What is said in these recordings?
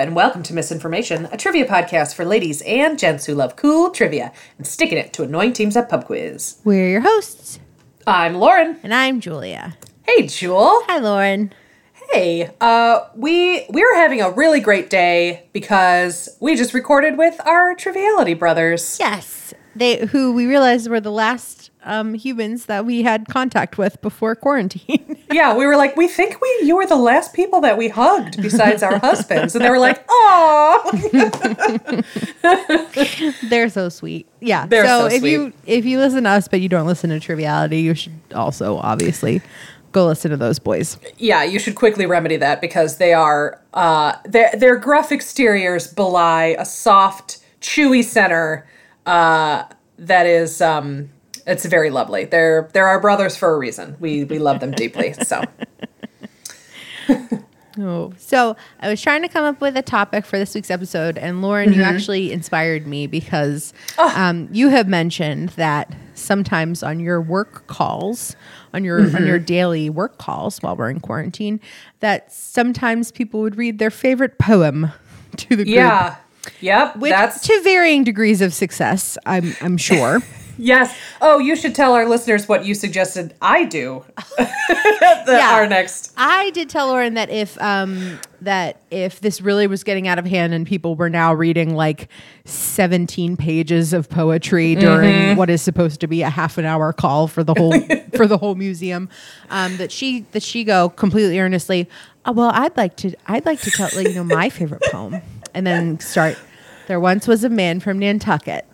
and welcome to Misinformation, a trivia podcast for ladies and gents who love cool trivia and sticking it to annoying teams at pub quiz. We're your hosts, I'm Lauren. and I'm Julia. Hey, Jewel. Hi, Lauren. Hey, uh, we we're having a really great day because we just recorded with our Triviality brothers. Yes, they who we realized were the last um, humans that we had contact with before quarantine. Yeah, we were like, we think we you were the last people that we hugged besides our husbands, and they were like, oh. They're so sweet. Yeah. They're so if sweet. you if you listen to us but you don't listen to Triviality, you should also obviously go listen to those boys. Yeah, you should quickly remedy that because they are uh, their their gruff exteriors belie a soft, chewy center uh, that is um, it's very lovely. They're they're our brothers for a reason. We we love them deeply. So Oh. So I was trying to come up with a topic for this week's episode, and Lauren, you mm-hmm. actually inspired me because ah. um, you have mentioned that sometimes on your work calls, on your on your mm-hmm. daily work calls while we're in quarantine, that sometimes people would read their favorite poem to the group. yeah, yep. Which, that's to varying degrees of success, I'm I'm sure. yes. Oh, you should tell our listeners what you suggested I do. The- Yeah. Our next. I did tell Lauren that if um that if this really was getting out of hand and people were now reading like 17 pages of poetry during what is supposed to be a half an hour call for the whole for the whole museum um that she that she go completely earnestly oh, well I'd like to I'd like to tell like you know my favorite poem and then start there once was a man from Nantucket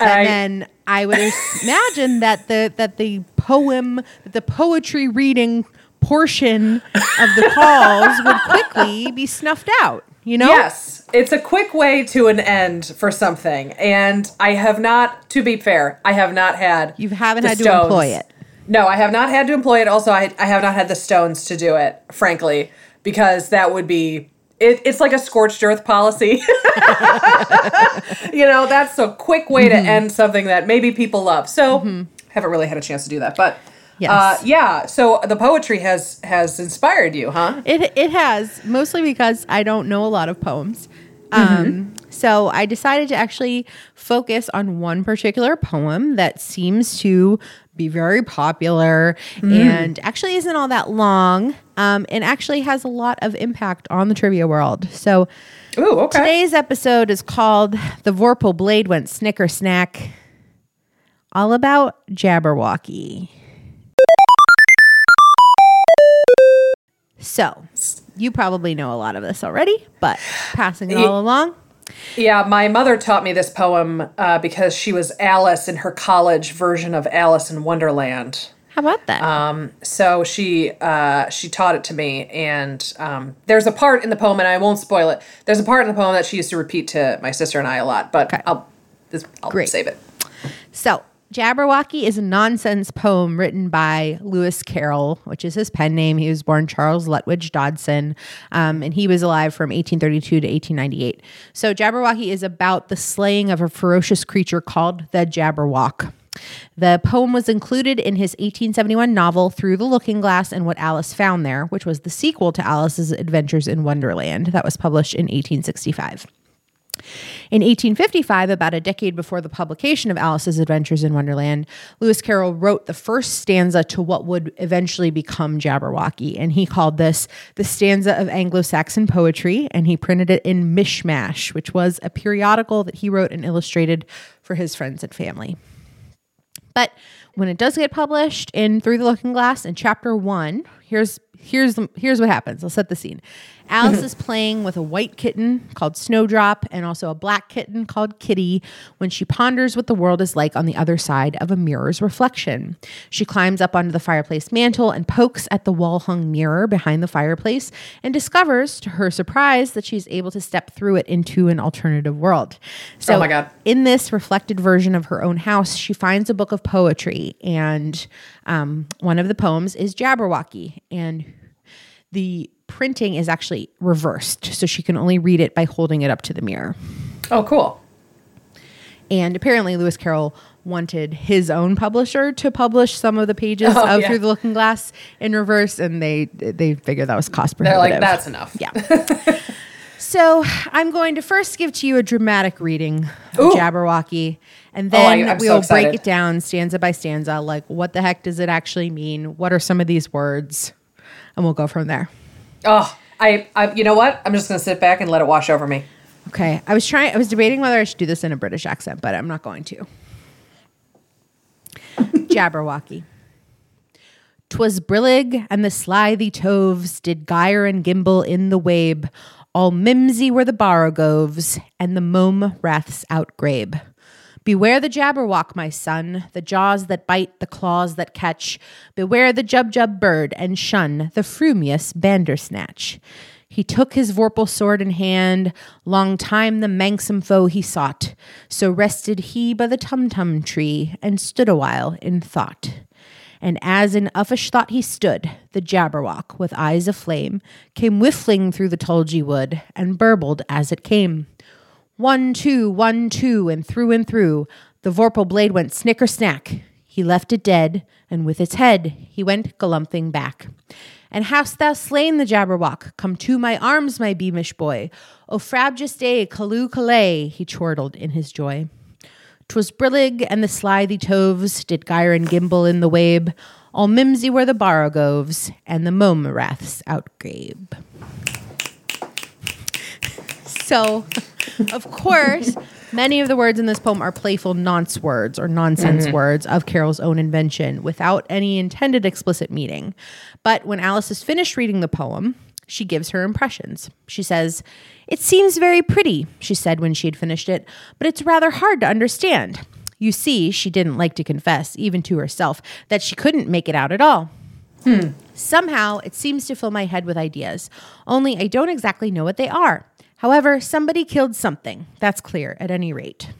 and I- then I would imagine that the that the poem, the poetry reading portion of the calls would quickly be snuffed out. You know? Yes, it's a quick way to an end for something, and I have not. To be fair, I have not had. You haven't had to employ it. No, I have not had to employ it. Also, I, I have not had the stones to do it, frankly, because that would be. It, it's like a scorched earth policy. you know, that's a quick way Mm-hmm. to end something that maybe people love. So, haven't really had a chance to do that, but. Yes. Uh, yeah. So the poetry has has inspired you, huh? It it has mostly because I don't know a lot of poems. Um, so I decided to actually focus on one particular poem that seems to be very popular and actually isn't all that long um, and actually has a lot of impact on the trivia world. So Ooh, okay. today's episode is called "The Vorpal Blade Went Snicker Snack," all about Jabberwocky. So, you probably know a lot of this already, but passing it all along. Yeah, my mother taught me this poem uh, because she was Alice in her college version of Alice in Wonderland. How about that? Um, so she uh, she taught it to me, and um, there's a part in the poem, and I won't spoil it. There's a part in the poem that she used to repeat to my sister and I a lot, but Okay. I'll I'll Great. save it. so, Jabberwocky is a nonsense poem written by Lewis Carroll, which is his pen name. He was born Charles Lutwidge Dodgson, um, and he was alive from 1832 to 1898. So, Jabberwocky is about the slaying of a ferocious creature called the Jabberwock. The poem was included in his 1871 novel Through the Looking Glass and What Alice Found There, which was the sequel to Alice's Adventures in Wonderland that was published in 1865. In 1855, about a decade before the publication of Alice's Adventures in Wonderland, Lewis Carroll wrote the first stanza to what would eventually become Jabberwocky, and he called this the stanza of Anglo Saxon poetry, and he printed it in Mischmasch, which was a periodical that he wrote and illustrated for his friends and family. But when it does get published in Through the Looking Glass in chapter one, here's here's here's what happens. I'll set the scene. Alice is playing with a white kitten called Snowdrop and also a black kitten called Kitty when she ponders what the world is like on the other side of a mirror's reflection. She climbs up onto the fireplace mantle and pokes at the wall hung mirror behind the fireplace and discovers, to her surprise, that she's able to step through it into an alternative world. So Oh my God. in this reflected version of her own house, she finds a book of poetry, and um, one of the poems is Jabberwocky, and the printing is actually reversed, so she can only read it by holding it up to the mirror. Oh, cool. And apparently, Lewis Carroll wanted his own publisher to publish some of the pages Oh, of yeah. Through the Looking Glass in reverse, and they they figured that was cost prohibitive. They're like, that's enough. Yeah. So I'm going to first give to you a dramatic reading of Ooh. Jabberwocky, and Oh, I- then I'm so we'll break it down stanza by stanza. Like, what the heck does it actually mean? What are some of these words? And we'll go from there. Oh, I, I, you know what? I'm just gonna sit back and let it wash over me. Okay. I was trying, I was debating whether I should do this in a British accent, but I'm not going to. Jabberwocky. 'Twas brillig and the slithy toves did gyre and gimble in the wabe. All mimsy were the borogoves, and the mome raths outgrabe. Beware the jabberwock, my son, the jaws that bite, the claws that catch. Beware the jubjub bird, and shun the frumious bandersnatch. He took his vorpal sword in hand, long time the manxome foe he sought. So rested he by the tum-tum tree, and stood awhile in thought. And as in uffish thought he stood, the Jabberwock, with eyes aflame, came whiffling through the tulgey wood, and burbled as it came. One, two, one, two, and through and through, the vorpal blade went snicker snack. He left it dead, and with its head he went galumphing back. And hast thou slain the Jabberwock? Come to my arms, my beamish boy. O frabjous day, calloo callay, he chortled in his joy. 'Twas brillig and the slithy toves did gyre and gimble in the wabe. All mimsy were the borogoves, and the momeraths outgrabe. So, of course, many of the words in this poem are playful nonce words or nonsense mm-hmm. words of Carroll's own invention without any intended explicit meaning. But when Alice is finished reading the poem, she gives her impressions. She says, It seems very pretty, she said when she had finished it, but it's rather hard to understand. You see, she didn't like to confess, even to herself, that she couldn't make it out at all. Hmm. Somehow, it seems to fill my head with ideas, only I don't exactly know what they are. However, somebody killed something. That's clear, at any rate.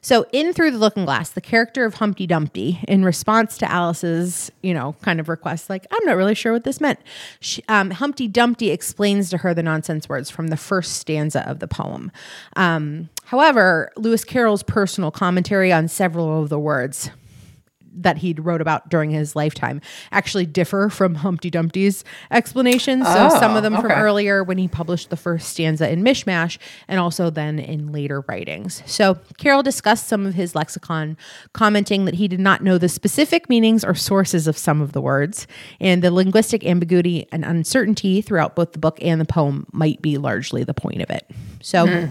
So, in Through the Looking Glass, the character of Humpty Dumpty, in response to Alice's, you know, kind of request, like, I'm not really sure what this meant, she, um, Humpty Dumpty explains to her the nonsense words from the first stanza of the poem. Um, however, Lewis Carroll's personal commentary on several of the words that he wrote about during his lifetime actually differ from Humpty Dumpty's explanations. So Oh, some of them from earlier when he published the first stanza in Mischmasch, and also then in later writings. So Carroll discussed some of his lexicon, commenting that he did not know the specific meanings or sources of some of the words, and the linguistic ambiguity and uncertainty throughout both the book and the poem might be largely the point of it. So. Hmm.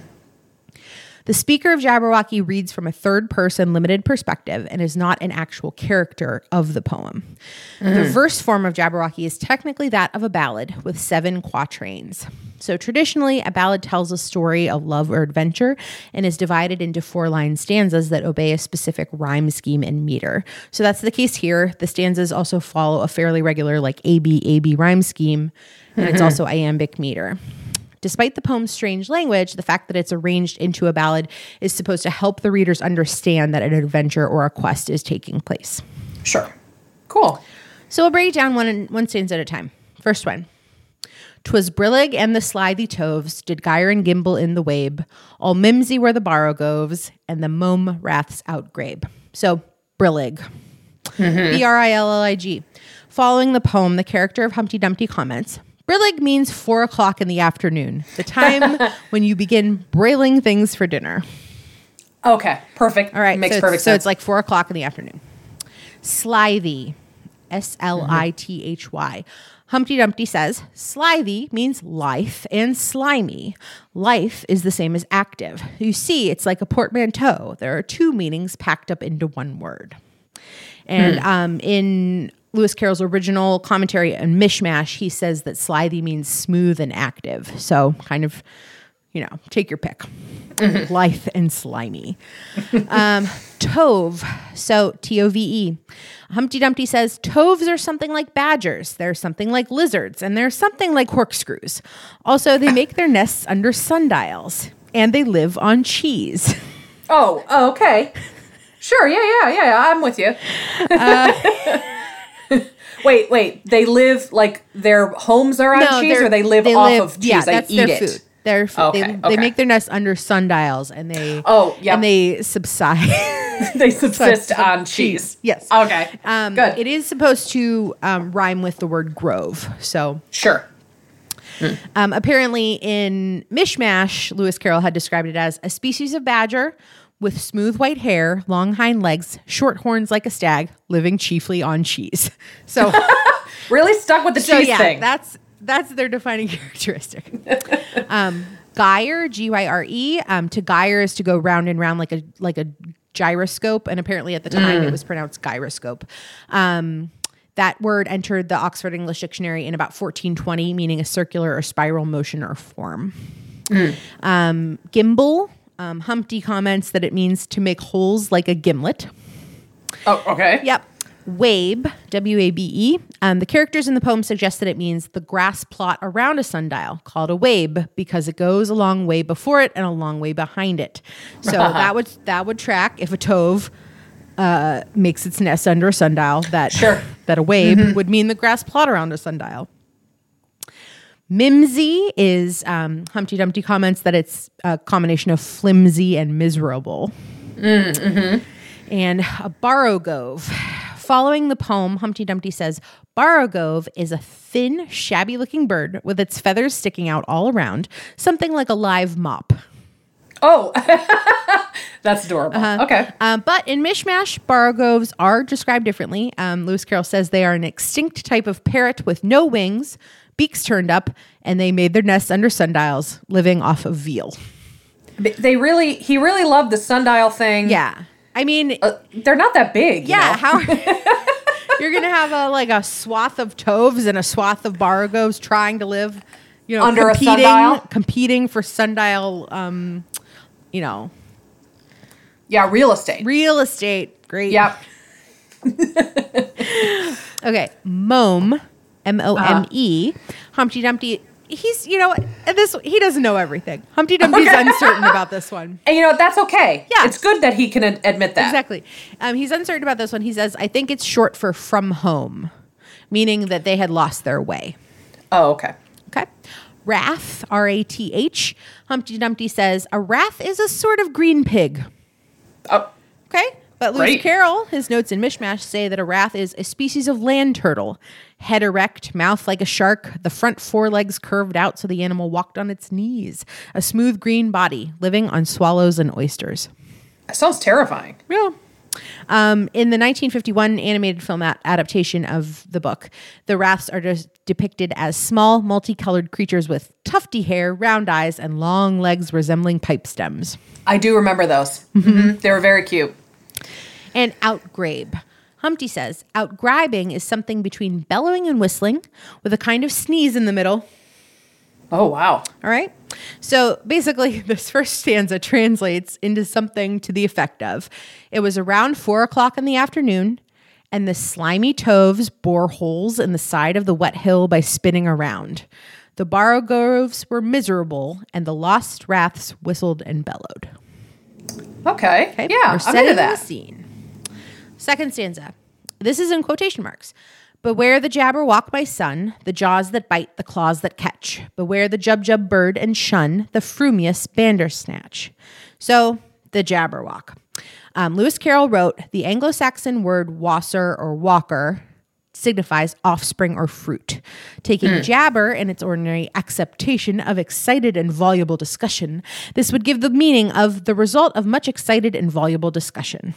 The speaker of Jabberwocky reads from a third person limited perspective and is not an actual character of the poem. The mm. verse form of Jabberwocky is technically that of a ballad with seven quatrains. So traditionally, a ballad tells a story of love or adventure and is divided into four line stanzas that obey a specific rhyme scheme and meter. So that's the case here. The stanzas also follow a fairly regular, like AB, AB rhyme scheme, and it's mm-hmm. also iambic meter. Despite the poem's strange language, the fact that it's arranged into a ballad is supposed to help the readers understand that an adventure or a quest is taking place. Sure. Cool. So we'll break it down one one stanza at a time. First one. Twas brillig and the slithy toves did gyre and gimble in the wabe. All mimsy were the borogoves, and the mome raths outgrabe. So brillig. Mm-hmm. B R I L L I G. Following the poem, the character of Humpty Dumpty comments Brillig means four o'clock in the afternoon, the time when you begin broiling things for dinner. Okay. Perfect. All right. Makes so perfect it's, So it's like four o'clock in the afternoon. Slithy. S L I T H Y. Humpty Dumpty says slithy means life and slimy. Life is the same as active. You see, it's like a portmanteau. There are two meanings packed up into one word. And um, in Lewis Carroll's original commentary on Mischmasch, he says that slithy means smooth and active. So kind of, you know, take your pick. Lithe and slimy. Um, Tove. So T O V E. Humpty Dumpty says toves are something like badgers. They're something like lizards, and they're something like corkscrews. Also, they make their nests under sundials, and they live on cheese. oh, oh, okay. Sure. Yeah, yeah, yeah. yeah, I'm with you. wait, wait. They live like their homes are on cheese, or they live off of cheese? Yeah, they that's eat their it. food. Their f- Okay, they, okay. they make their nests under sundials, and they Oh, yeah, and they subside. they subsist Subsist on cheese. Yes. Okay. Um, Good. It is supposed to um, rhyme with the word grove. So sure. Um, apparently, in Mischmasch, Lewis Carroll had described it as a species of badger with smooth white hair, long hind legs, short horns like a stag, living chiefly on cheese. So, Really stuck with the so cheese yeah, thing. that's that's their defining characteristic. um, gyre, G Y R E. Um, to gyre is to go round and round like a like a gyroscope, and apparently at the time Mm. it was pronounced gyroscope. Um, that word entered the Oxford English Dictionary in about 1420, meaning a circular or spiral motion or form. Mm. Um, gimble. Um, Humpty comments that it means to make holes like a gimlet. oh, okay. Yep. Wabe, W A B E. Um, the characters in the poem suggest that it means the grass plot around a sundial, called a wabe, because it goes a long way before it and a long way behind it. So that would that would track if a tove uh, makes its nest under a sundial. That Sure. that a wabe would mean the grass plot around a sundial. Mimsy is um, Humpty Dumpty comments that it's a combination of flimsy and miserable. And a Borogove. Following the poem, Humpty Dumpty says, Borogove is a thin, shabby looking bird with its feathers sticking out all around, something like a live mop. Oh, that's adorable. Uh-huh. Okay. Um, but in Mischmasch, Borogoves are described differently. Um, Lewis Carroll says they are an extinct type of parrot with no wings, beaks turned up, and they made their nests under sundials, living off of veal. They really, he really loved the sundial thing. Yeah. I mean, Uh, they're not that big. you Yeah, know? how you're gonna have a like a swath of toves and a swath of bargos trying to live, you know, Under a competing, sundial? competing for sundial, um, you know, yeah, real estate. real estate. Great. Yep. Okay, Mome, M O M E, Humpty Dumpty. He's you know this he doesn't know everything. Humpty Dumpty's Okay. uncertain about this one. And you know, that's okay. Yeah. It's good that he can ad- admit that. Exactly. Um, he's uncertain about this one. He says, I think it's short for from home, meaning that they had lost their way. Oh, okay. Okay. Rath, R A T H. Humpty Dumpty says, A rath is a sort of green pig. Oh, Okay. But Lewis Great. Carroll, his notes in Mischmasch say that a rath is a species of land turtle, head erect, mouth like a shark, the front forelegs curved out so the animal walked on its knees, a smooth green body, living on swallows and oysters. that sounds terrifying. Yeah. Um, in the 1951 animated film adaptation of the book, the raths are just depicted as small, multicolored creatures with tufty hair, round eyes, and long legs resembling pipe stems. I do remember those. Mm-hmm. Mhm. They were very cute. And outgrabe. Humpty says, outgribing is something between bellowing and whistling with a kind of sneeze in the middle. Oh, wow. All right. So basically, this first stanza translates into something to the effect of It was around four o'clock in the afternoon, and the slimy toves bore holes in the side of the wet hill by spinning around. The Barrogroves were miserable, and the lost raths whistled and bellowed. Okay. Okay? Yeah, We're I'm into the that. scene. Second stanza. This is in quotation marks. Beware the Jabberwock, my son, the jaws that bite, the claws that catch. Beware the Jubjub bird and shun the frumious Bandersnatch. So, the Jabberwock. Um, Lewis Carroll wrote the Anglo Saxon word wocer or wocor signifies offspring or fruit. Taking jabber in its ordinary acceptation of excited and voluble discussion, this would give the meaning of the result of much excited and voluble discussion.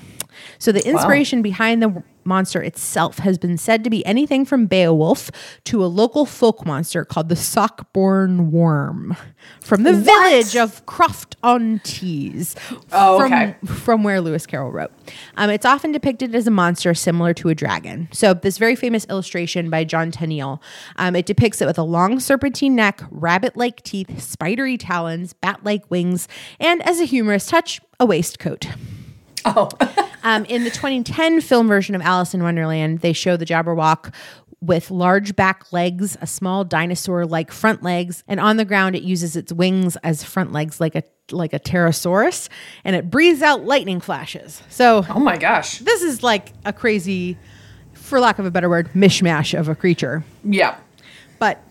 So the inspiration behind the monster itself has been said to be anything from Beowulf to a local folk monster called the Sockburn Worm from the village of Croft on Tees. Oh, from, okay. from where Lewis Carroll wrote. Um, it's often depicted as a monster similar to a dragon. So, this very famous illustration by John Tenniel, um, it depicts it with a long serpentine neck, rabbit-like teeth, spidery talons, bat-like wings, and as a humorous touch, a waistcoat. Oh, Um, in the 2010 film version of Alice in Wonderland, they show the Jabberwock with large back legs, a small dinosaur-like front legs, and on the ground it uses its wings as front legs like a like a pterosaurus, and it breathes out lightning flashes. So oh my gosh. this is like a crazy, for lack of a better word, mishmash of a creature. Yeah. But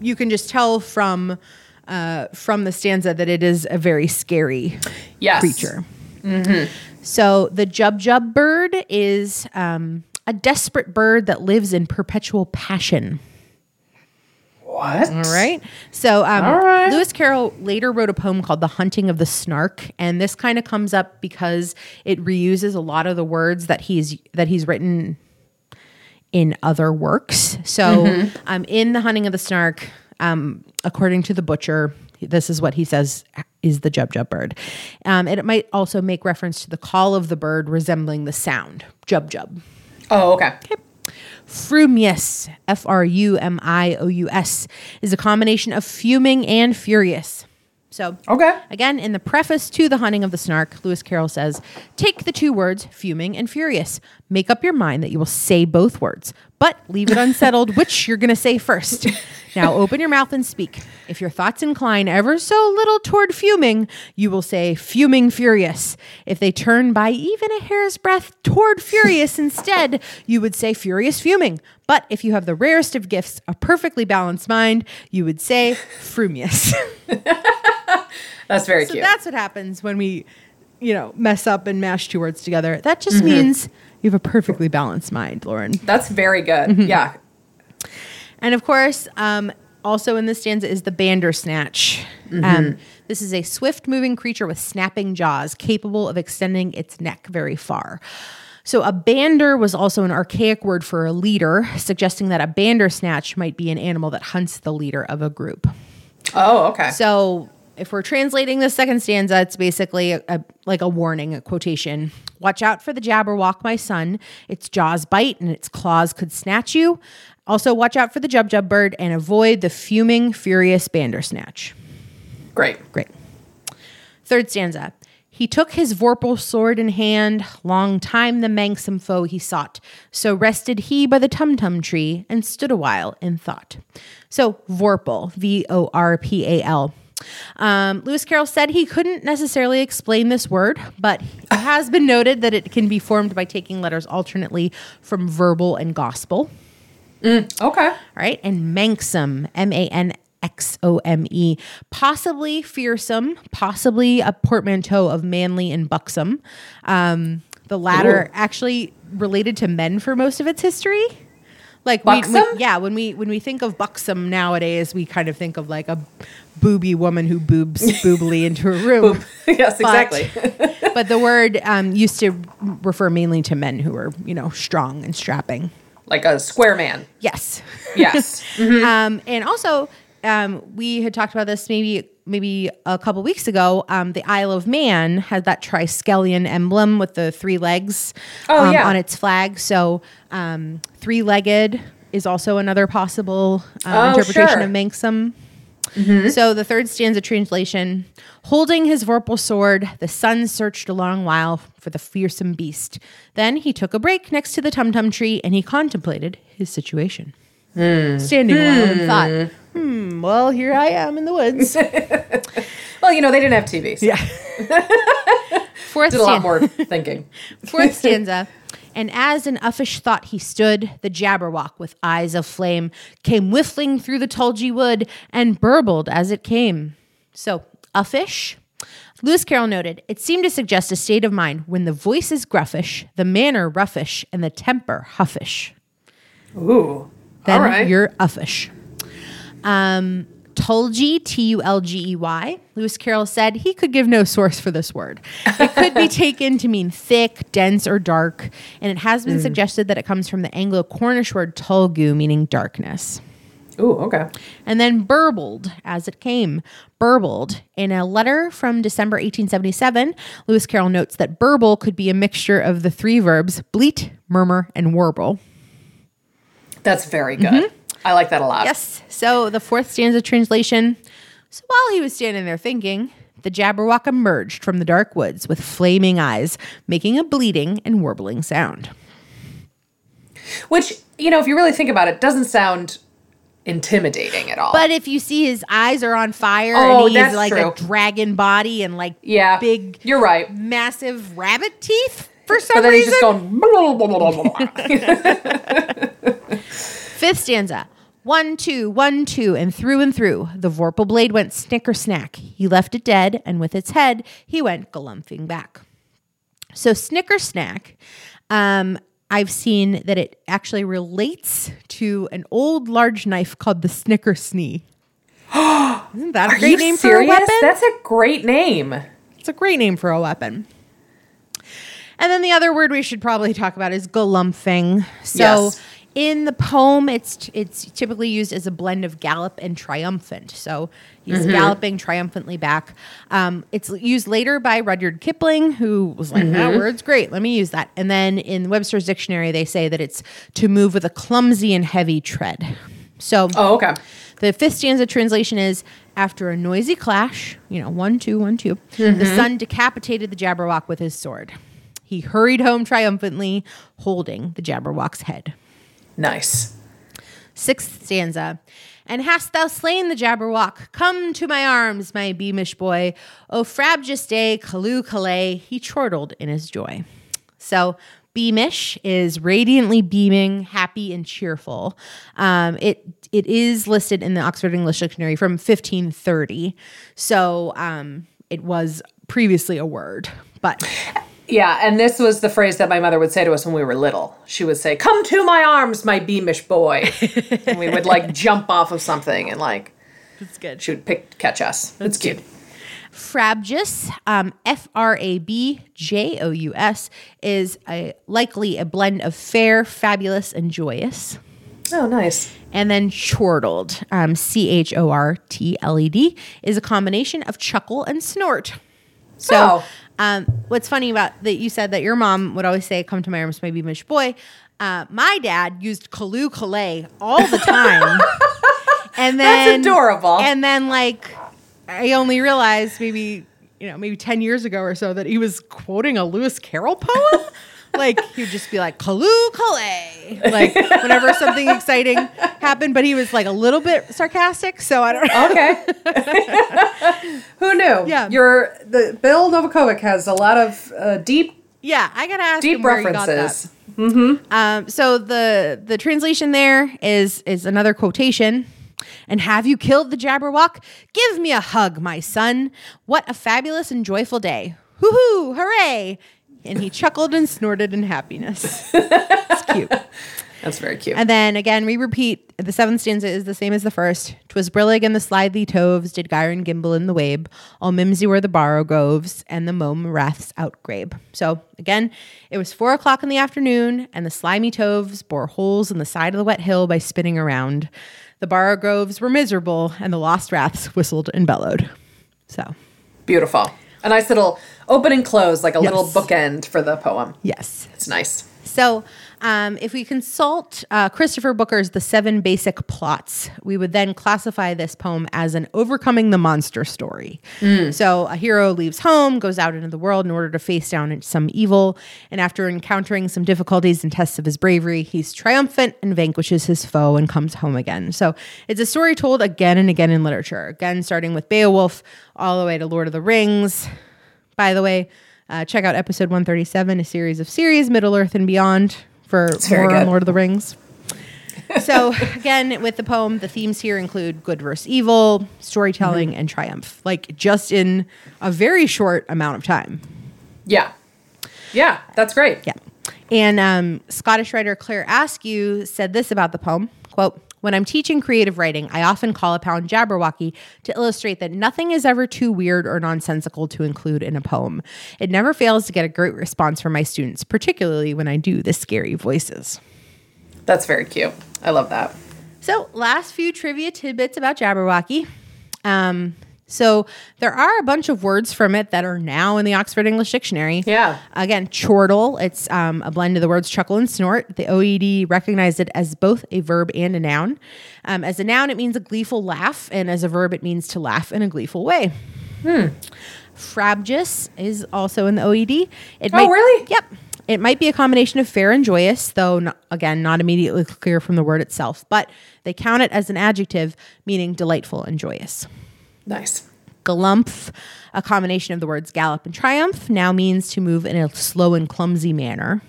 you can just tell from uh, from the stanza that it is a very scary Yes. creature. So the Jubjub bird is um, a desperate bird that lives in perpetual passion. What? All right. So um, right. Lewis Carroll later wrote a poem called "The Hunting of the Snark," and this kind of comes up because it reuses a lot of the words that he's that he's written in other works. So, Mm-hmm. um, in "The Hunting of the Snark," um, according to the butcher, this is what he says is the jub jub bird. Um, and it might also make reference to the call of the bird resembling the sound jub jub. Oh, okay. Frumious, F R U M I O U S, is a combination of fuming and furious. So, Okay. again, in the preface to The Hunting of the Snark, Lewis Carroll says, Take the two words, fuming and furious. Make up your mind that you will say both words, but leave it unsettled which you're going to say first. Now open your mouth and speak. If your thoughts incline ever so little toward fuming, you will say fuming furious. If they turn by even a hair's breadth toward furious instead, you would say furious fuming. But if you have the rarest of gifts, a perfectly balanced mind, you would say frumious. That's very So cute. that's what happens when we, you know, mess up and mash two words together. That just means you have a perfectly balanced mind, Lauren. That's very good. Mm-hmm. Yeah. And of course, um, also in this stanza is the Bandersnatch. Um, this is a swift moving creature with snapping jaws, capable of extending its neck very far. So, a bander was also an archaic word for a leader, suggesting that a bandersnatch might be an animal that hunts the leader of a group. Oh, okay. So if we're translating the second stanza, it's basically a, a- like a warning, a quotation. Watch out for the Jabberwock, my son. Its jaws bite and its claws could snatch you. Also, watch out for the Jub Jub bird and avoid the fuming, furious Bandersnatch. Great. Great. Third stanza. He took his vorpal sword in hand, long time the manxome foe he sought. So rested he by the tum tum tree and stood a while in thought. So vorpal, V O R P A L. Um, Lewis Carroll said he couldn't necessarily explain this word, but it has been noted that it can be formed by taking letters alternately from verbal and gospel. Okay. All right. And manxome, M A N X O M E, possibly fearsome, possibly a portmanteau of manly and buxom. Um, the latter Ooh. actually related to men for most of its history. Like we, we- yeah, when we when we think of buxom nowadays, we kind of think of like a booby woman who boobs boobily into a room. yes, But- exactly. but the word um, used to refer mainly to men who were, you know, strong and strapping. like a square man. Yes. Yes. Um, and also, um, we had talked about this maybe maybe a couple weeks ago. Um, the Isle of Man had that triskelion emblem with the three legs Oh, um, yeah. on its flag. So um, three legged is also another possible um, Oh, interpretation sure. of Manxome. So the third stanza translation Holding his vorpal sword, the son searched a long while for the fearsome beast. Then he took a break next to the tum tum tree and he contemplated his situation. Hmm. Standing a while and hmm. thought, hmm, well, here I am in the woods. well, you know, they didn't have TVs. yeah. Fourth Did a lot more thinking. Fourth stanza. And as an uffish thought he stood, the Jabberwock with eyes of flame came whiffling through the tulgey wood and burbled as it came. So, uffish. Lewis Carroll noted, it seemed to suggest a state of mind when the voice is gruffish, the manner roughish, and the temper huffish. Ooh. Then right. you're uffish. Um, Tulgey, T U L G E Y. Lewis Carroll said he could give no source for this word. It could be taken to mean thick, dense, or dark, and it has been mm. suggested that it comes from the Anglo Cornish word tulgu, meaning darkness. Ooh, okay. And then burbled as it came. Burbled. In a letter from December 1877, Lewis Carroll notes that burble could be a mixture of the three verbs bleat, murmur, and warble. That's very good. Mm-hmm. I like that a lot. Yes. So the fourth stanza translation. So while he was standing there thinking, the Jabberwock emerged from the dark woods with flaming eyes, making a bleating and warbling sound. Which, you know, if you really think about it, doesn't sound intimidating at all. But if you see his eyes are on fire Oh, and he's like true. a dragon body and like yeah, big, You're right. massive rabbit teeth for some But then he's reason. just going. blah, blah, blah, blah, blah. Fifth stanza. One, two, one, two, and through and through. The Vorpal blade went snicker snack. He left it dead, and with its head, he went galumphing back. So snicker snack um, I've seen that it actually relates to an old large knife called the Snickersnee. Isn't that a Are great name serious? for a weapon? That's a great name. It's a great name for a weapon. And then the other word we should probably talk about is galumphing. So Yes. In the poem, it's it's typically used as a blend of gallop and triumphant. So he's mm-hmm. galloping triumphantly back. Um, it's used later by Rudyard Kipling, who was like, "That mm-hmm. word's great. Let me use that." And then in Webster's dictionary, they say that it's to move with a clumsy and heavy tread. So Oh, okay. the fifth stanza translation is after a noisy clash, you know, one, two, one, two, the mm-hmm. son decapitated the Jabberwock with his sword. He hurried home triumphantly, holding the Jabberwock's head. Nice. Sixth stanza. And hast thou slain the Jabberwock? Come to my arms, my beamish boy. O frabjous day, Calloo Callay, he chortled in his joy. So beamish is radiantly beaming, happy, and cheerful. Um, it it is listed in the Oxford English Dictionary from 1530. So um, it was previously a word, but Yeah, and this was the phrase that my mother would say to us when we were little. She would say, "Come to my arms, my beamish boy," and we would like jump off of something and like it's good. she would pick catch us. That's cute. Frabjous, um, F R A B J O U S, is a, likely a blend of fair, fabulous, and joyous. Oh, nice. And then chortled, um, C H O R T L E D, is a combination of chuckle and snort. So, Oh. Um, what's funny about that you said that your mom would always say, "Come to my arms, my beamish boy." Uh, my dad used Calloo Callay all the time, and then that's adorable. And then like, I only realized maybe you know maybe ten years ago or so that he was quoting a Lewis Carroll poem. like he would just be like Calloo Callay, like whenever something exciting happened, but he was like a little bit sarcastic. So I don't know. Okay. Who knew? Yeah. Your the Bill Novakovic has a lot of uh, deep Yeah, I gotta ask deep him where he got that. references. Um, so the the translation there is is another quotation. And have you killed the Jabberwock? Give me a hug, my son. What a fabulous and joyful day. Hoo hoo, hooray. And he chuckled and snorted in happiness. it's cute. That's very cute. And then again, we repeat the seventh stanza is the same as the first. Twas brillig and the slithy toves, did gyre and gimble in the wabe. All mimsy were the borogoves, and the mome raths outgrabe. So again, it was four o'clock in the afternoon, and the slimy toves bore holes in the side of the wet hill by spinning around. The borogoves were miserable, and the lost raths whistled and bellowed. So Beautiful. A nice little open and close, like a little bookend for the poem. yes, It's nice. So, um, if we consult uh, Christopher Booker's The Seven Basic Plots, we would then classify this poem as an overcoming the monster story. So, a hero leaves home, goes out into the world in order to face down some evil, and after encountering some difficulties and tests of his bravery, he's triumphant and vanquishes his foe and comes home again. So, it's a story told again and again in literature, again, starting with Beowulf all the way to Lord of the Rings. By the way, uh, check out episode 137, a series of series, Middle Earth and Beyond, for more on. Lord of the Rings. so, again, with the poem, the themes here include good versus evil, storytelling, Mm-hmm. and triumph, like just in a very short amount of time. Yeah. Yeah, that's great. Yeah. And um, Scottish writer Claire Askew said this about the poem quote, when I'm teaching creative writing, I often call upon Jabberwocky to illustrate that nothing is ever too weird or nonsensical to include in a poem. It never fails to get a great response from my students, particularly when I do the scary voices. That's very cute. I love that. So, last few trivia tidbits about Jabberwocky. Um, so, there are a bunch of words from it that are now in the Oxford English Dictionary. Yeah. Again, chortle, it's um, a blend of the words chuckle and snort. The OED recognized it as both a verb and a noun. Um, as a noun, it means a gleeful laugh, and as a verb, it means to laugh in a gleeful way. Hmm. Frabjous is also in the OED. It Oh, really? Yep. It might be a combination of fair and joyous, though, not, again, not immediately clear from the word itself, but they count it as an adjective meaning delightful and joyous. Nice. Galumph, a combination of the words gallop and triumph, now means to move in a slow and clumsy manner.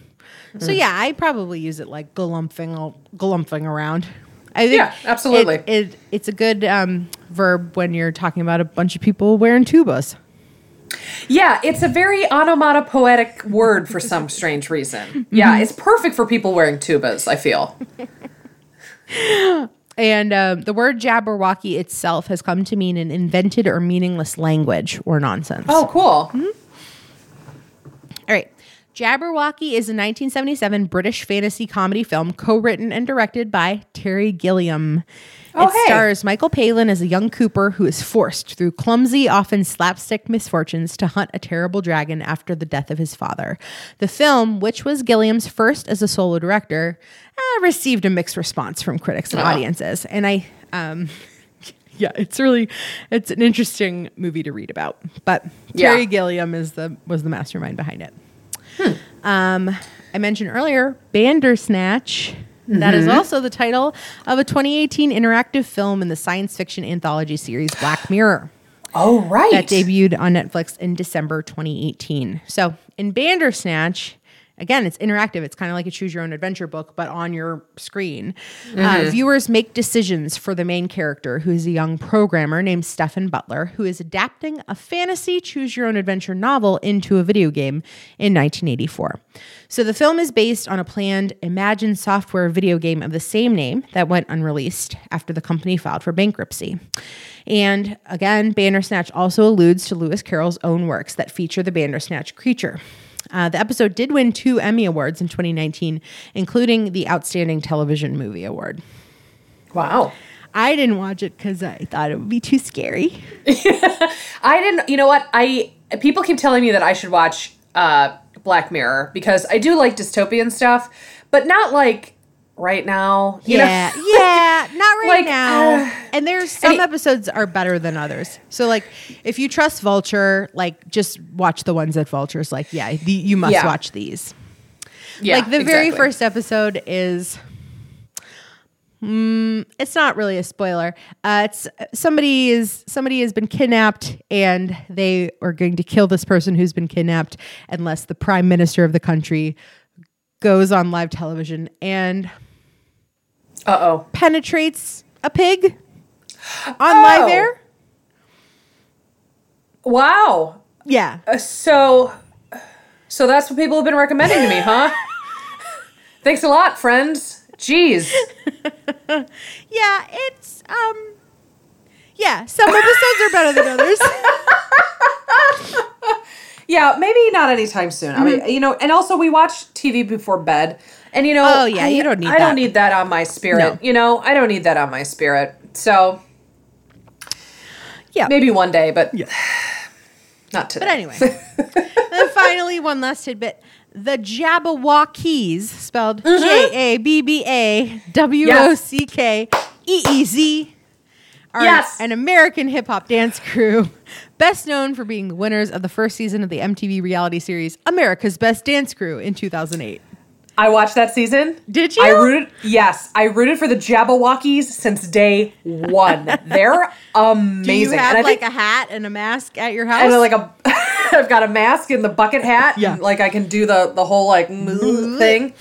So Mm. yeah, I probably use it like galumphing, galumphing around. I think Yeah, absolutely. It, it, it's a good um, verb when you're talking about a bunch of people wearing tubas. Yeah, it's a very onomatopoetic word for some strange reason. Yeah, it's perfect for people wearing tubas, I feel. And um, the word Jabberwocky itself has come to mean an invented or meaningless language or nonsense. Oh, cool. All right. Jabberwocky is a 1977 British fantasy comedy film co-written and directed by Terry Gilliam. Oh, it hey. stars Michael Palin as a young Cooper who is forced through clumsy, often slapstick misfortunes to hunt a terrible dragon after the death of his father. The film, which was Gilliam's first as a solo director, uh, received a mixed response from critics and Oh. audiences. And I um yeah, it's really it's an interesting movie to read about. But Yeah. Terry Gilliam is the was the mastermind behind it. Um, I mentioned earlier Bandersnatch. That is also the title of a 2018 interactive film in the science fiction anthology series Black Mirror Oh, right. that debuted on Netflix in December 2018. So in Bandersnatch, again, it's interactive. It's kind of like a choose your own adventure book, but on your screen. Uh, viewers make decisions for the main character, who is a young programmer named Stephen Butler, who is adapting a fantasy choose your own adventure novel into a video game in 1984. So the film is based on a planned Imagine software video game of the same name that went unreleased after the company filed for bankruptcy. And again, Bandersnatch also alludes to Lewis Carroll's own works that feature the Bandersnatch creature. Uh, the episode did win two Emmy Awards in 2019, including the Outstanding Television Movie Award. wow. I didn't watch it because I thought it would be too scary. I didn't. You know what? I people keep telling me that I should watch uh, Black Mirror because I do like dystopian stuff, but not like right now. Yeah, yeah, not right Like, now. uh, and there's some it- episodes are better than others. So like, if you trust Vulture, like just watch the ones that Vulture's like, yeah, the, you must Yeah. watch these. yeah, like the very exactly. first episode is mm, it's not really a spoiler uh, it's somebody is somebody has been kidnapped and they are going to kill this person who's been kidnapped unless the prime minister of the country goes on live television and Uh oh. penetrates a pig on live Oh. air Wow. yeah Uh, so, so that's what people have been recommending to me, huh? Thanks a lot, friends. Jeez. yeah it's um yeah some episodes are better than others Yeah, maybe not anytime soon. I mean, you know, and also we watch TV before bed, and you know, Mm-hmm. Oh, yeah, I, you don't need I that. don't need that on my spirit. No. You know, I don't need that on my spirit. So yeah maybe one day, but yeah. not today. But anyway. and finally, one last tidbit. The Jabbawockeez, spelled Mm-hmm. J A B B A W O C K E E Z, are Yes. an American hip hop dance crew, best known for being the winners of the first season of the MTV reality series America's Best Dance Crew in 2008. I watched that season. Did you? I rooted. Yes, I rooted for the Jabbawockeez since day one. They're amazing. Do you have like think, a hat and a mask at your house? and like a, I've got a mask and the bucket hat. Yeah. and, like I can do the the whole like moo thing.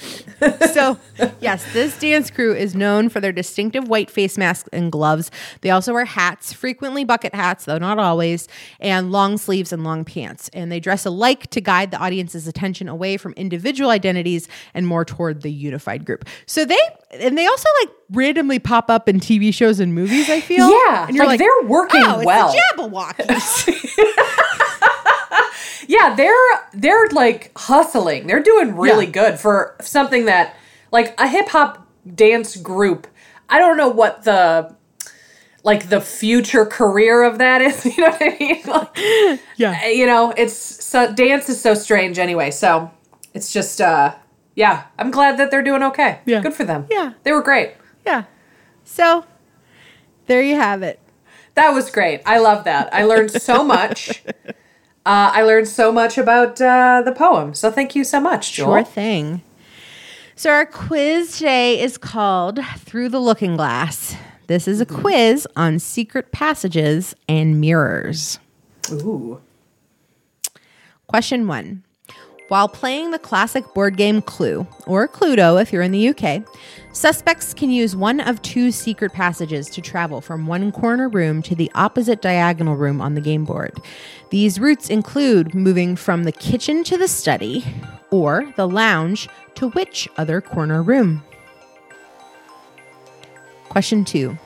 so, yes, this dance crew is known for their distinctive white face masks and gloves. They also wear hats, frequently bucket hats, though not always, and long sleeves and long pants. And they dress alike to guide the audience's attention away from individual identities and more toward the unified group. So they and they also like randomly pop up in TV shows and movies. I feel, Yeah, and you're like, like, they're working oh, it's well." the Jabbawockeez. Yeah, they're they're like hustling. They're doing really Yeah. good for something that like a hip hop dance group. I don't know what the like the future career of that is. You know what I mean? Like, yeah, you know, it's so dance is so strange anyway. So it's just uh yeah, I'm glad that they're doing okay. Yeah. Good for them. Yeah. They were great. yeah. So there you have it. That was great. I love that. I learned so much. Uh, I learned so much about uh, the poem. So thank you so much, Jewel. Sure thing. So our quiz today is called Through the Looking Glass. This is a quiz on secret passages and mirrors. Ooh. Question one. While playing the classic board game Clue, or Cluedo if you're in the UK, suspects can use one of two secret passages to travel from one corner room to the opposite diagonal room on the game board. These routes include moving from the kitchen to the study, or the lounge to which other corner room? Question two.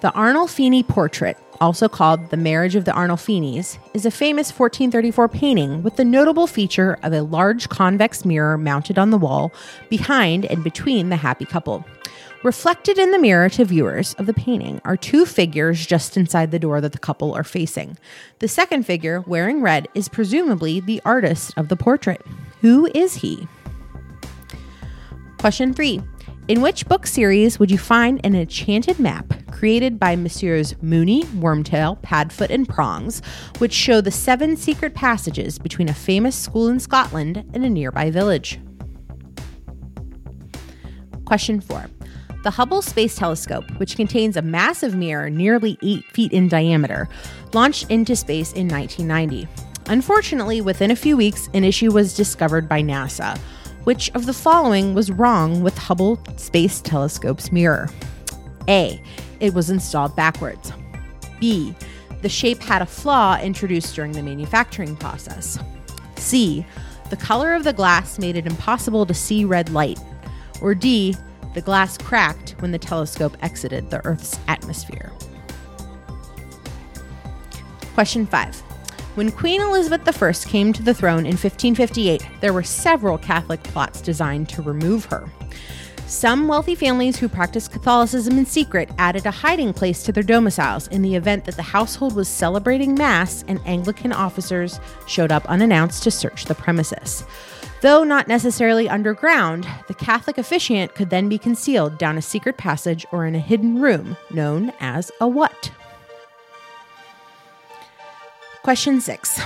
The Arnolfini portrait also called The Marriage of the Arnolfinis, is a famous 1434 painting with the notable feature of a large convex mirror mounted on the wall behind and between the happy couple. Reflected in the mirror to viewers of the painting are two figures just inside the door that the couple are facing. The second figure, wearing red, is presumably the artist of the portrait. Who is he? Question three in which book series would you find an enchanted map created by Messrs. Mooney, Wormtail, Padfoot, and Prongs, which show the seven secret passages between a famous school in Scotland and a nearby village? Question four. The Hubble Space Telescope, which contains a massive mirror nearly 8 feet in diameter, launched into space in 1990. Unfortunately, within a few weeks, an issue was discovered by NASA which of the following was wrong with Hubble Space Telescope's mirror? A. It was installed backwards. B. The shape had a flaw introduced during the manufacturing process. C. The color of the glass made it impossible to see red light. Or D. The glass cracked when the telescope exited the Earth's atmosphere. Question 5. When Queen Elizabeth I came to the throne in 1558, there were several Catholic plots designed to remove her. Some wealthy families who practiced Catholicism in secret added a hiding place to their domiciles in the event that the household was celebrating Mass and Anglican officers showed up unannounced to search the premises. Though not necessarily underground, the Catholic officiant could then be concealed down a secret passage or in a hidden room known as a what? Question six.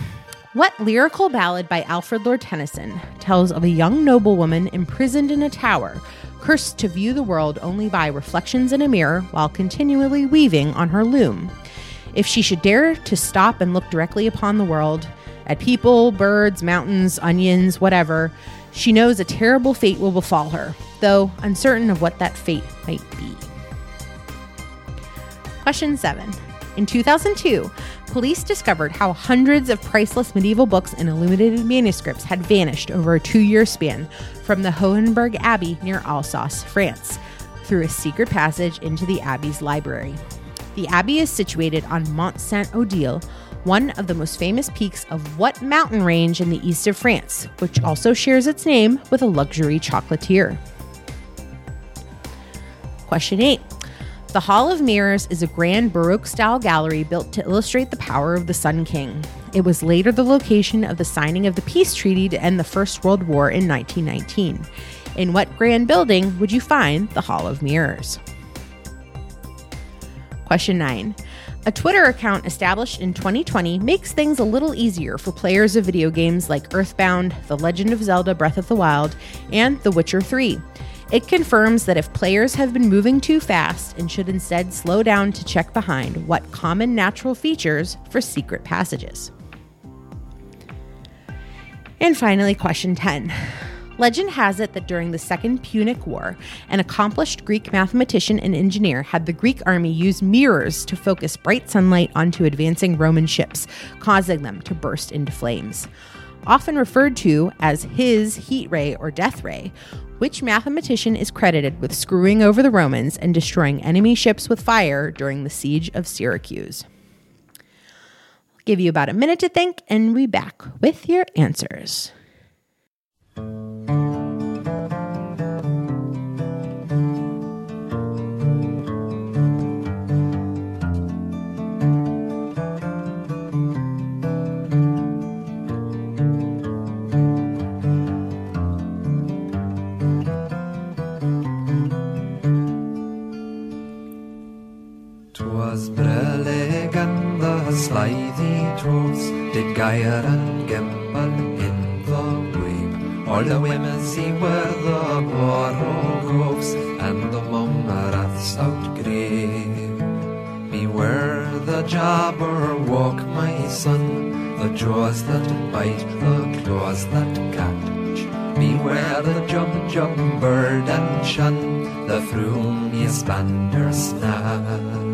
What lyrical ballad by Alfred Lord Tennyson tells of a young noblewoman imprisoned in a tower, cursed to view the world only by reflections in a mirror while continually weaving on her loom? If she should dare to stop and look directly upon the world, at people, birds, mountains, onions, whatever, she knows a terrible fate will befall her, though uncertain of what that fate might be. Question 7. In 2002, police discovered how hundreds of priceless medieval books and illuminated manuscripts had vanished over a two year span from the Hohenberg Abbey near Alsace, France, through a secret passage into the Abbey's library. The Abbey is situated on Mont Saint Odile, one of the most famous peaks of what mountain range in the east of France, which also shares its name with a luxury chocolatier? Question 8. The Hall of Mirrors is a grand Baroque style gallery built to illustrate the power of the Sun King. It was later the location of the signing of the peace treaty to end the First World War in 1919. In what grand building would you find the Hall of Mirrors? Question 9. A Twitter account established in 2020 makes things a little easier for players of video games like Earthbound, The Legend of Zelda Breath of the Wild, and The Witcher 3. It confirms that if players have been moving too fast and should instead slow down to check behind what common natural features for secret passages. And finally, question 10. Legend has it that during the Second Punic War, an accomplished Greek mathematician and engineer had the Greek army use mirrors to focus bright sunlight onto advancing Roman ships, causing them to burst into flames. Often referred to as his heat ray or death ray, which mathematician is credited with screwing over the Romans and destroying enemy ships with fire during the siege of Syracuse? I'll give you about a minute to think and we back with your answers. Did gyre and Gimble in the wabe. All the women see where the borogoves and the mumraths outgrabe. Beware the jabberwock, my son, the jaws that bite the claws that catch. Beware the jump, jump bird and shun the frumious bandersnatch.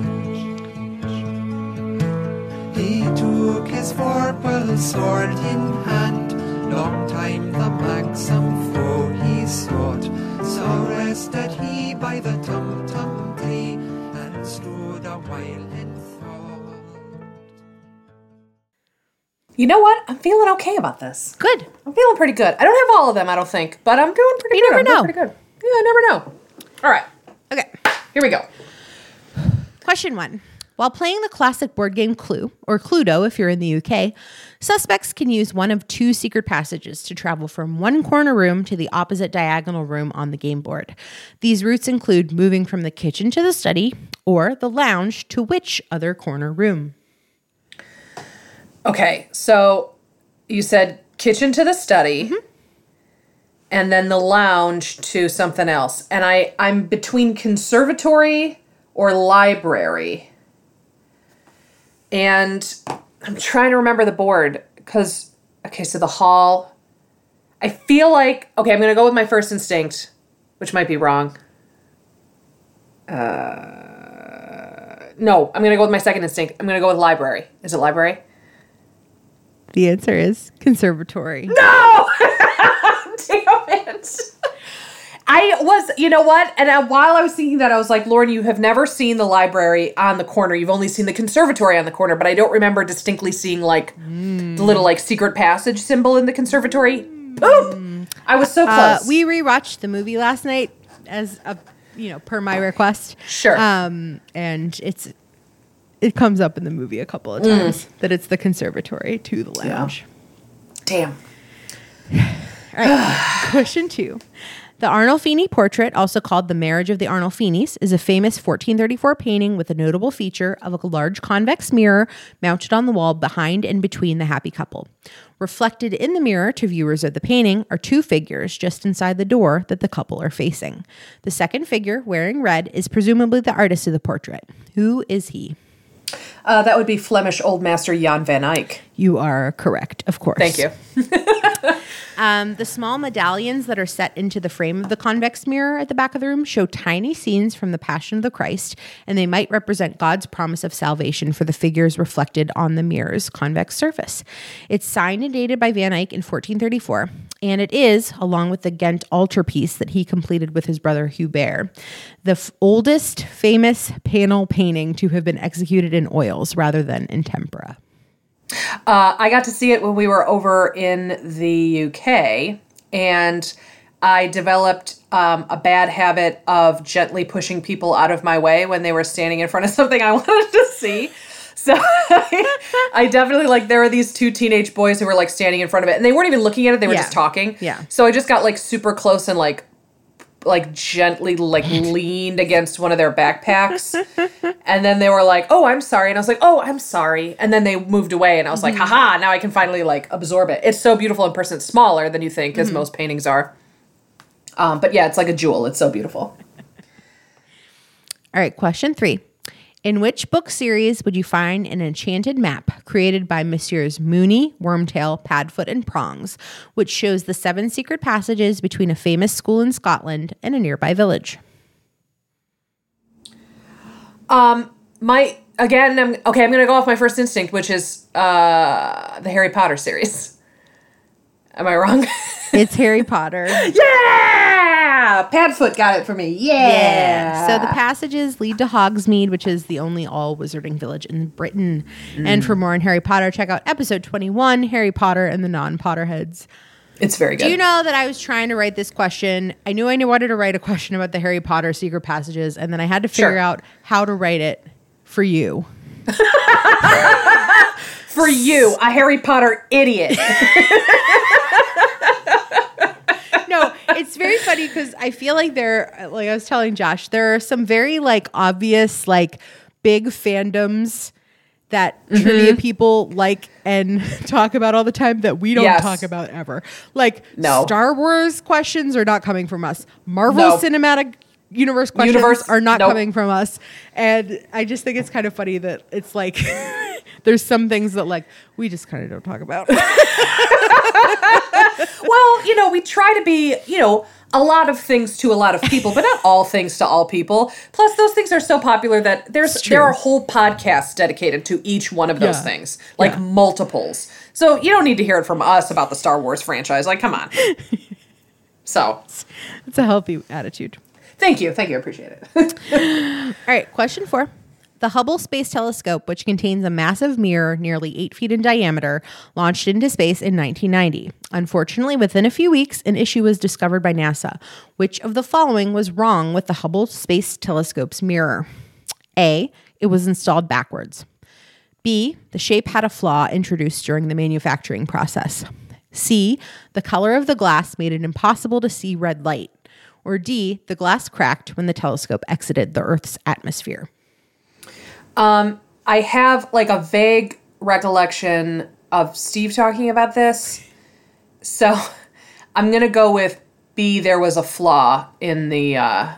His vorpal sword in hand, long time the manxome foe he sought. So rested he by the tum tum tree and stood a while in thought. You know what? I'm feeling okay about this. Good. I'm feeling pretty good. I don't have all of them, I don't think, but I'm doing pretty good. You good. never I'm know. pretty good. Yeah, I never know. All right, Okay. here we go. Question one. While playing the classic board game Clue, or Cluedo if you're in the UK, suspects can use one of two secret passages to travel from one corner room to the opposite diagonal room on the game board. These routes include moving from the kitchen to the study or the lounge to which other corner room? Okay, so you said kitchen to the study, Mm-hmm. and then the lounge to something else. And I I'm between conservatory or library. And I'm trying to remember the board because okay, so the hall. I feel like okay, I'm gonna go with my first instinct, which might be wrong. Uh, no, I'm gonna go with my second instinct. I'm gonna go with library. Is it library? The answer is conservatory. No! Damn it. I was, you know what? And uh, while I was thinking that, I was like, Lauren, you have never seen the library on the corner. You've only seen the conservatory on the corner, but I don't remember distinctly seeing like the little like secret passage symbol in the conservatory. Boom! I was so Uh, close. we rewatched the movie last night as a, you know, per my request. Sure. Um, and it's it comes up in the movie a couple of times that it's the conservatory to the lounge. Damn. All right. Question two. The Arnolfini portrait, also called The Marriage of the Arnolfinis, is a famous 1434 painting with a notable feature of a large convex mirror mounted on the wall behind and between the happy couple. Reflected in the mirror to viewers of the painting are two figures just inside the door that the couple are facing. The second figure, wearing red, is presumably the artist of the portrait. Who is he? Uh, that would be Flemish Old Master Jan van Eyck. You are correct, of course. Thank you. Um, the small medallions that are set into the frame of the convex mirror at the back of the room show tiny scenes from the Passion of the Christ, and they might represent God's promise of salvation for the figures reflected on the mirror's convex surface. It's signed and dated by Van Eyck in 1434, and it is, along with the Ghent altarpiece that he completed with his brother Hubert, the f- oldest famous panel painting to have been executed in oils rather than in tempera. Uh, I got to see it when we were over in the UK, and I developed um, a bad habit of gently pushing people out of my way when they were standing in front of something I wanted to see. So I definitely like there were these two teenage boys who were like standing in front of it, and they weren't even looking at it; they were Yeah. just talking. Yeah. So I just got like super close and like like gently like leaned against one of their backpacks. And then they were like oh i'm sorry. And i was like oh i'm sorry. And then they moved away and i was like haha now i can finally like absorb it. It's so beautiful in person. It's smaller than you think as most paintings are. Um, but yeah it's like a jewel. It's so beautiful. All right, question three. In which book series would you find an enchanted map created by Messieurs Mooney, Wormtail, Padfoot, and Prongs, which shows the seven secret passages between a famous school in Scotland and a nearby village? Um, my again i'm okay i'm gonna go off my first instinct which is uh the harry potter series am i wrong It's Harry Potter. yeah padfoot got it for me yeah, So the passages lead to Hogsmeade, which is the only all wizarding village in Britain. And mm. for more on Harry Potter, check out episode 21 Harry Potter and the Non Potterheads. it's very good Do you know that I was trying to write this question? I knew I knew wanted to write a question about the Harry Potter secret passages, and then I had to figure Sure. out how to write it for you. for you a harry potter idiot it's very funny because I feel like there, like I was telling Josh, there are some very like obvious, like big fandoms that mm-hmm. trivia people like and talk about all the time that we don't Yes. talk about ever. Like No. Star Wars questions are not coming from us. Marvel No. Cinematic Universe questions Universe, are not nope. coming from us. And I just think it's kind of funny that it's like there's some things that like we just kind of don't talk about. well, you know, we try to be, you know, a lot of things to a lot of people, but not all things to all people. Plus, those things are so popular that there's there are whole podcasts dedicated to each one of those Yeah. things, like Yeah. multiples. So you don't need to hear it from us about the Star Wars franchise. Like, come on. So, It's a healthy attitude. Thank you, thank you, I appreciate it. All right, question four. The Hubble Space Telescope, which contains a massive mirror nearly eight feet in diameter, launched into space in 1990. Unfortunately, within a few weeks, an issue was discovered by NASA. Which of the following was wrong with the Hubble Space Telescope's mirror? A. It was installed backwards. B. The shape had a flaw introduced during the manufacturing process. C. The color of the glass made it impossible to see red light. Or D. The glass cracked when the telescope exited the Earth's atmosphere. I have like a vague recollection of Steve talking about this. So I'm gonna go with B. There was a flaw in the uh,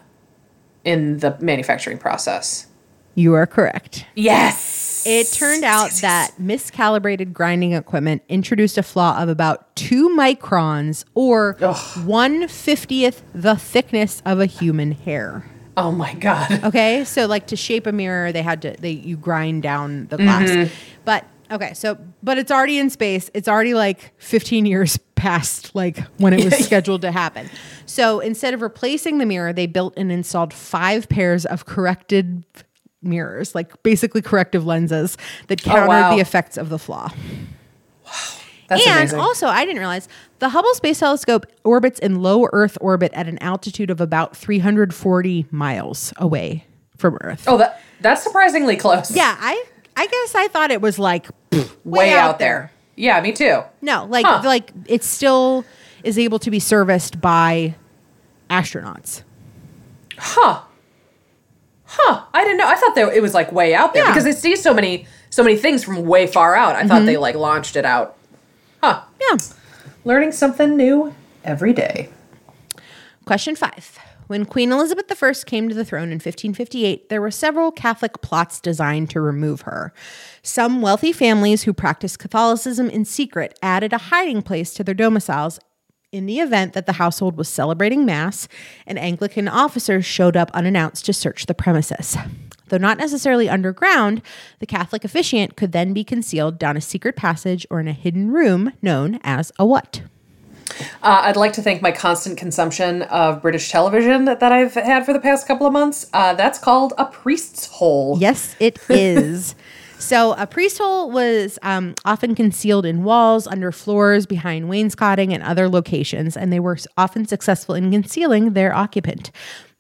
in the manufacturing process. You are correct. Yes. It turned out that miscalibrated grinding equipment introduced a flaw of about two microns or one fiftieth the thickness of a human hair. Oh my god. Okay, so like to shape a mirror, they had to they you grind down the glass. Mm-hmm. But okay, so but it's already in space. It's already like 15 years past like when it was scheduled to happen. So instead of replacing the mirror, they built and installed five pairs of corrected mirrors, like basically corrective lenses that oh, countered wow. the effects of the flaw. Wow. That's and amazing. also, I didn't realize the Hubble Space Telescope orbits in low Earth orbit at an altitude of about 340 miles away from Earth. oh, that that's surprisingly close. Yeah, I I guess I thought it was like Way, out, there. Yeah, me too. No, like Huh. like it still is able to be serviced by astronauts. Huh. Huh. I didn't know. I thought that it was like way out there Yeah. because they see so many so many things from way far out. I thought they mm-hmm. like launched it out. Huh. Yeah. Learning something new every day. Question five. When Queen Elizabeth I came to the throne in 1558, there were several Catholic plots designed to remove her. Some wealthy families who practiced Catholicism in secret added a hiding place to their domiciles in the event that the household was celebrating Mass an Anglican officer showed up unannounced to search the premises. Though not necessarily underground, the Catholic officiant could then be concealed down a secret passage or in a hidden room known as a what? Uh, I'd like to thank my constant consumption of British television that I've had for the past couple of months. Uh, that's called a priest's hole. Yes, it is. So a priest hole was um, often concealed in walls, under floors, behind wainscoting, and other locations, and they were often successful in concealing their occupant.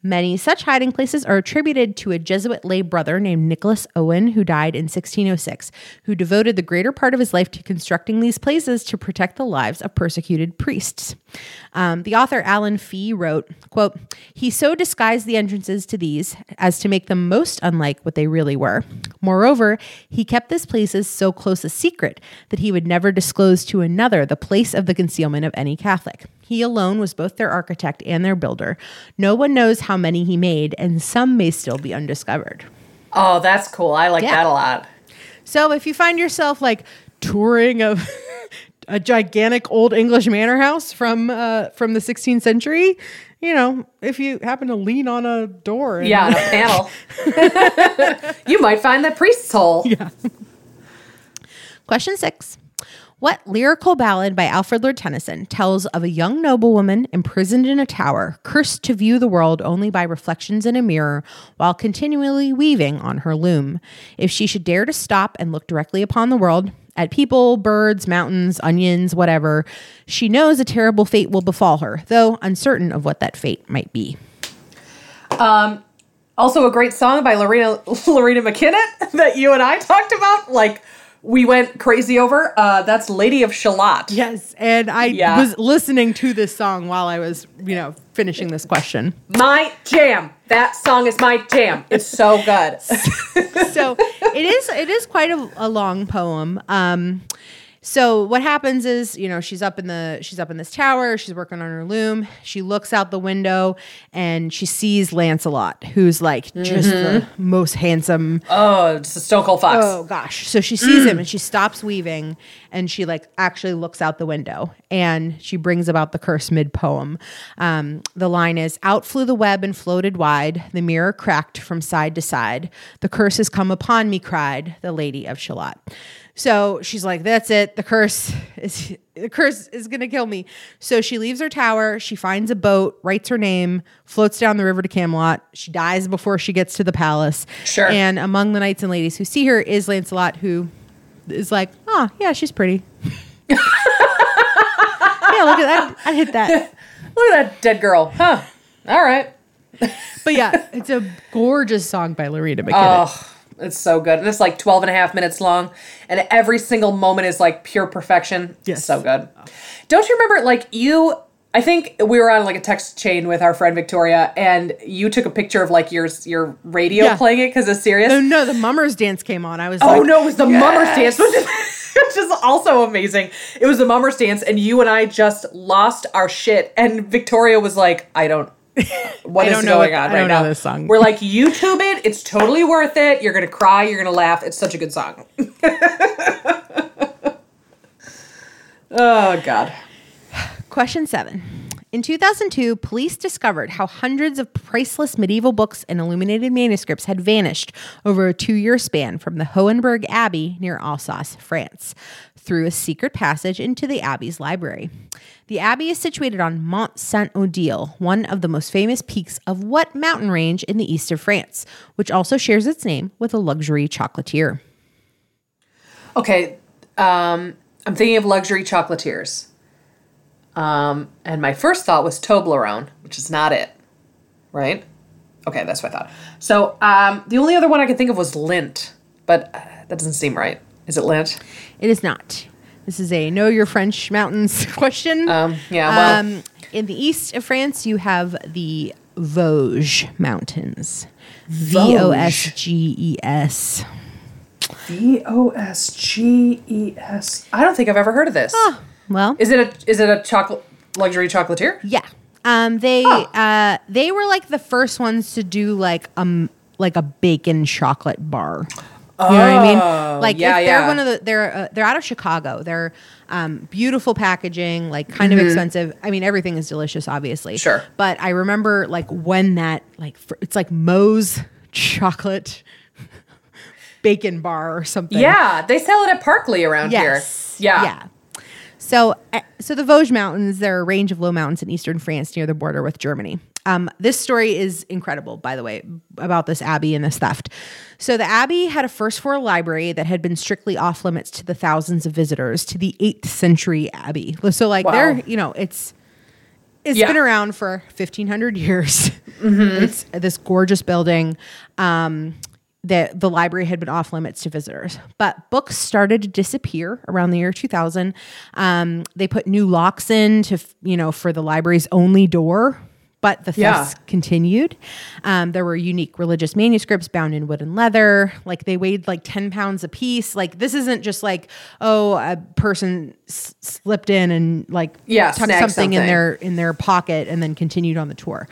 Many such hiding places are attributed to a Jesuit lay brother named Nicholas Owen, who died in 1606, who devoted the greater part of his life to constructing these places to protect the lives of persecuted priests. Um, the author Allan Fea wrote, quote, He so disguised the entrances to these as to make them most unlike what they really were. Moreover, he kept these places so close a secret that he would never disclose to another the place of the concealment of any Catholic. He alone was both their architect and their builder. No one knows how many he made, and some may still be undiscovered. Oh, that's cool. I like Yeah. that a lot. So if you find yourself like touring a a gigantic old English manor house from uh, from the 16th century, you know, if you happen to lean on a door, Yeah, a panel. you might find the priest's hole. Yeah. Question six. What lyrical ballad by Alfred Lord Tennyson tells of a young noblewoman imprisoned in a tower, cursed to view the world only by reflections in a mirror, while continually weaving on her loom? If she should dare to stop and look directly upon the world, at people, birds, mountains, onions, whatever, she knows a terrible fate will befall her, though uncertain of what that fate might be. Um, Also, a great song by Loreena Loreena McKennitt that you and I talked about. Like we went crazy over. Uh, that's Lady of Shalott. Yes, and I Yeah. was listening to this song while I was, you know, finishing this question. My jam. That song is my jam. It's so good. so it is it is quite a, a long poem. Um, So what happens is, you know, she's up in the she's up in this tower, she's working on her loom. She looks out the window and she sees Lancelot, who's like just the most handsome Oh, it's a Stone Cold Fox. Oh gosh. So she sees him and she stops weaving and she like actually looks out the window and she brings about the curse mid poem. Um, the line is Out flew the web and floated wide, the mirror cracked from side to side. The curse has come upon me, cried the lady of Shalott. So she's like, That's it. The curse is the curse is gonna kill me. So she leaves her tower, she finds a boat, writes her name, floats down the river to Camelot. She dies before she gets to the palace. Sure. And among the knights and ladies who see her is Lancelot, who is like, oh, yeah, she's pretty. yeah, look at that. I hit that. Look at that dead girl. Huh. All right. But yeah, it's a gorgeous song by Loreena McKennitt. Oh, it's so good. And it's like 12 and a half minutes long. And every single moment is like pure perfection. Yes. So good. Don't you remember, like, you. I think we were on like a text chain with our friend Victoria, and you took a picture of like your your radio Yeah. playing it because it's serious. No, no, the Mummers dance came on. I was Oh like, no, it was the Mummers dance, which is, which is also amazing. It was the Mummers dance, and you and I just lost our shit. And Victoria was like, "I don't, what I is don't know going it- on right know now?" this song. We're like, "YouTube it. It's totally worth it. You're gonna cry. You're gonna laugh. It's such a good song." oh God. Question seven. In 2002, police discovered how hundreds of priceless medieval books and illuminated manuscripts had vanished over a two year span from the Hohenberg Abbey near Alsace, France, through a secret passage into the Abbey's library. The Abbey is situated on Mont Saint Odile, one of the most famous peaks of what mountain range in the east of France, which also shares its name with a luxury chocolatier. Okay, um, I'm thinking of luxury chocolatiers. Um, and my first thought was Toblerone, which is not it, right? Okay, that's what I thought. So um, the only other one I could think of was Lindt, but uh, that doesn't seem right. Is it Lindt? It is not. This is a know your French mountains question. Um, yeah, well, Um, in the east of France, you have the Vosges Mountains. V O S G E S. V O S G E S. I don't think I've ever heard of this. Well, Is it a is it a chocolate luxury chocolatier? yeah. Um, they uh, they were like the first ones to do like um like a bacon chocolate bar. You know what I mean? Like Oh, yeah, if yeah. they're one of the they're uh, they're out of Chicago. They're um, beautiful packaging, like kind of expensive. I mean, everything is delicious, obviously. Mm-hmm. Sure. But I remember like when that like fr- it's like Mo's chocolate bacon bar or something. Yeah, they sell it at Parkley around Yes. here. Yeah. Yeah. So, uh, so the Vosges Mountains, they're a range of low mountains in eastern France near the border with Germany. Um, this story is incredible, by the way, about this abbey and this theft. So, the abbey had a first floor library that had been strictly off limits to the thousands of visitors to the 8th century abbey. So, like, Wow. they're, you know, it's it's Yeah. been around for 1500 years it's this gorgeous building um, that the library had been off limits to visitors but books started to disappear around the year 2000 um, they put new locks in to you know for the library's only door but the Yeah. thefts continued. Um, there were unique religious manuscripts bound in wood and leather. Like they weighed like 10 pounds a piece. Like this isn't just like, oh, a person s- slipped in and like Yeah, tucked snagged something, in their in their pocket and then continued on the tour.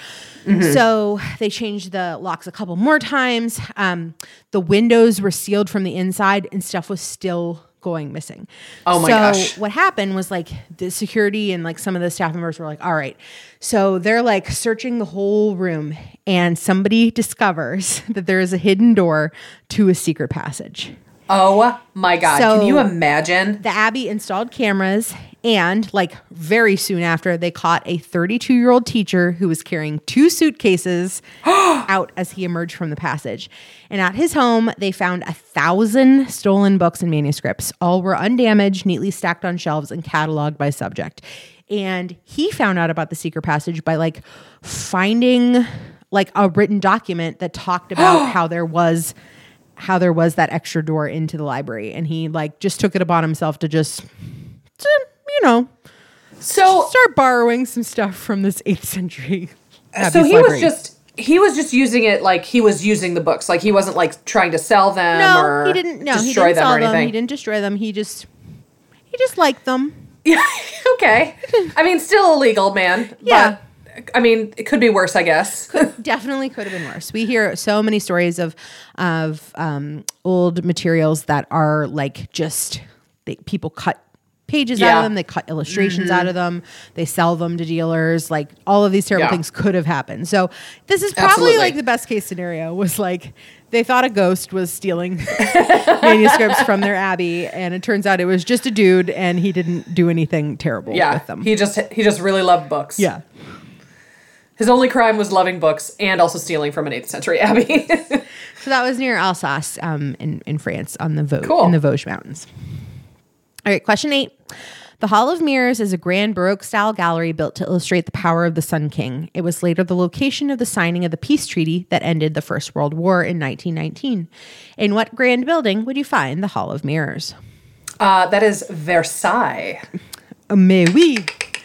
So they changed the locks a couple more times. Um, the windows were sealed from the inside and stuff was still going missing. Oh my so gosh. what happened was like the security and like some of the staff members were like, all right. So they're like searching the whole room and somebody discovers that there is a hidden door to a secret passage. Oh my god. So- Can you imagine? The Abbey installed cameras and like very soon after they caught a 32 year old teacher who was carrying two suitcases out as he emerged from the passage. And at his home, they found a thousand stolen books and manuscripts. All were undamaged, neatly stacked on shelves and cataloged by subject. And he found out about the secret passage by like finding like a written document that talked about how there was how there was that extra door into the library and he like just took it upon himself to just to, you know So start borrowing some stuff from this 8th century so he library. was just he was just using it like he was using the books. Like he wasn't like trying to sell them no or he didn't no he didn't them sell or them anything. he didn't destroy them he just He just liked them. Yeah. okay. I mean, still illegal, man. Yeah. But, I mean, it could be worse, I guess. Definitely could have been worse. We hear so many stories of of um, old materials that are like just they, people cut pages out of them, they cut illustrations out of them, they sell them to dealers. Like all of these terrible Yeah. things could have happened. So this is probably Absolutely. like the best case scenario was like they thought a ghost was stealing manuscripts from their abbey, and it turns out it was just a dude, and he didn't do anything terrible yeah. with them. He just he just really loved books. yeah. His only crime was loving books and also stealing from an 8th century abbey. So that was near Alsace um, in, in France on the Vosges, Cool. in the Vosges Mountains. All right, question eight. The Hall of Mirrors is a grand Baroque style gallery built to illustrate the power of the Sun King. It was later the location of the signing of the peace treaty that ended the First World War in 1919. In what grand building would you find the Hall of Mirrors? uh, that is Versailles. Mais oui,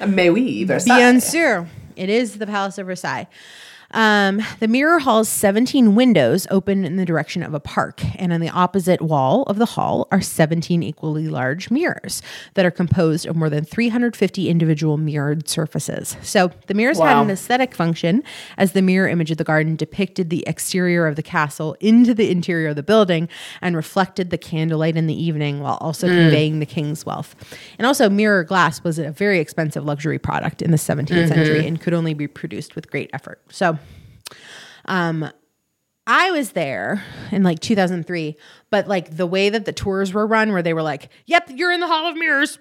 Mais oui, Versailles. Bien sûr. It is the Palace of Versailles. Um, the mirror hall's 17 windows open in the direction of a park, and on the opposite wall of the hall are 17 equally large mirrors that are composed of more than 350 individual mirrored surfaces. So the mirrors had an aesthetic function, as the mirror image of the garden depicted the exterior of the castle into the interior of the building and reflected the candlelight in the evening while also conveying the king's wealth. And also, mirror glass was a very expensive luxury product in the 17th century and could only be produced with great effort. So, um, I was there in like 2003, but like the way that the tours were run, where they were like, "Yep, you're in the Hall of Mirrors."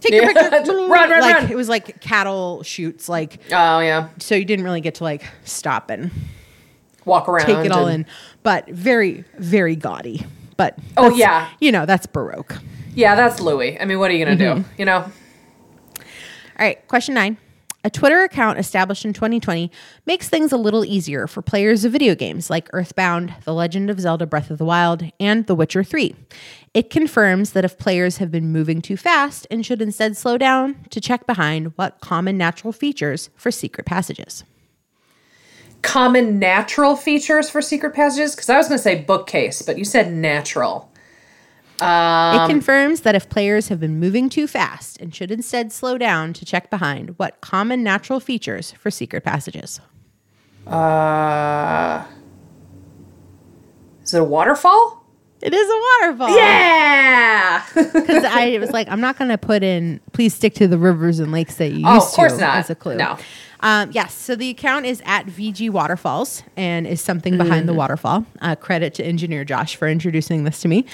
Take your Yeah. picture. Run, run, like run. it was like cattle shoots, like Oh, yeah. so you didn't really get to like stop and Walk around. take it all in, but very, very gaudy. But Oh, yeah. you know that's Baroque. Yeah, that's Louis. I mean, what are you going to Mm-hmm. do? You know? All right, question nine. A Twitter account established in 2020 makes things a little easier for players of video games like Earthbound, The Legend of Zelda Breath of the Wild, and The Witcher 3. It confirms that if players have been moving too fast and should instead slow down to check behind what common natural features for secret passages. Common natural features for secret passages? Because I was going to say bookcase, but you said natural. Um, it confirms that if players have been moving too fast and should instead slow down to check behind what common natural features for secret passages. Uh, is it a waterfall? It is a waterfall. Yeah. Because I was like, I'm not going to put in, please stick to the rivers and lakes that you used Oh, of course to not. as a clue. No. Um, yes. So the account is at VG Waterfalls and is something behind Mm. the waterfall. Uh, credit to engineer Josh for introducing this to me.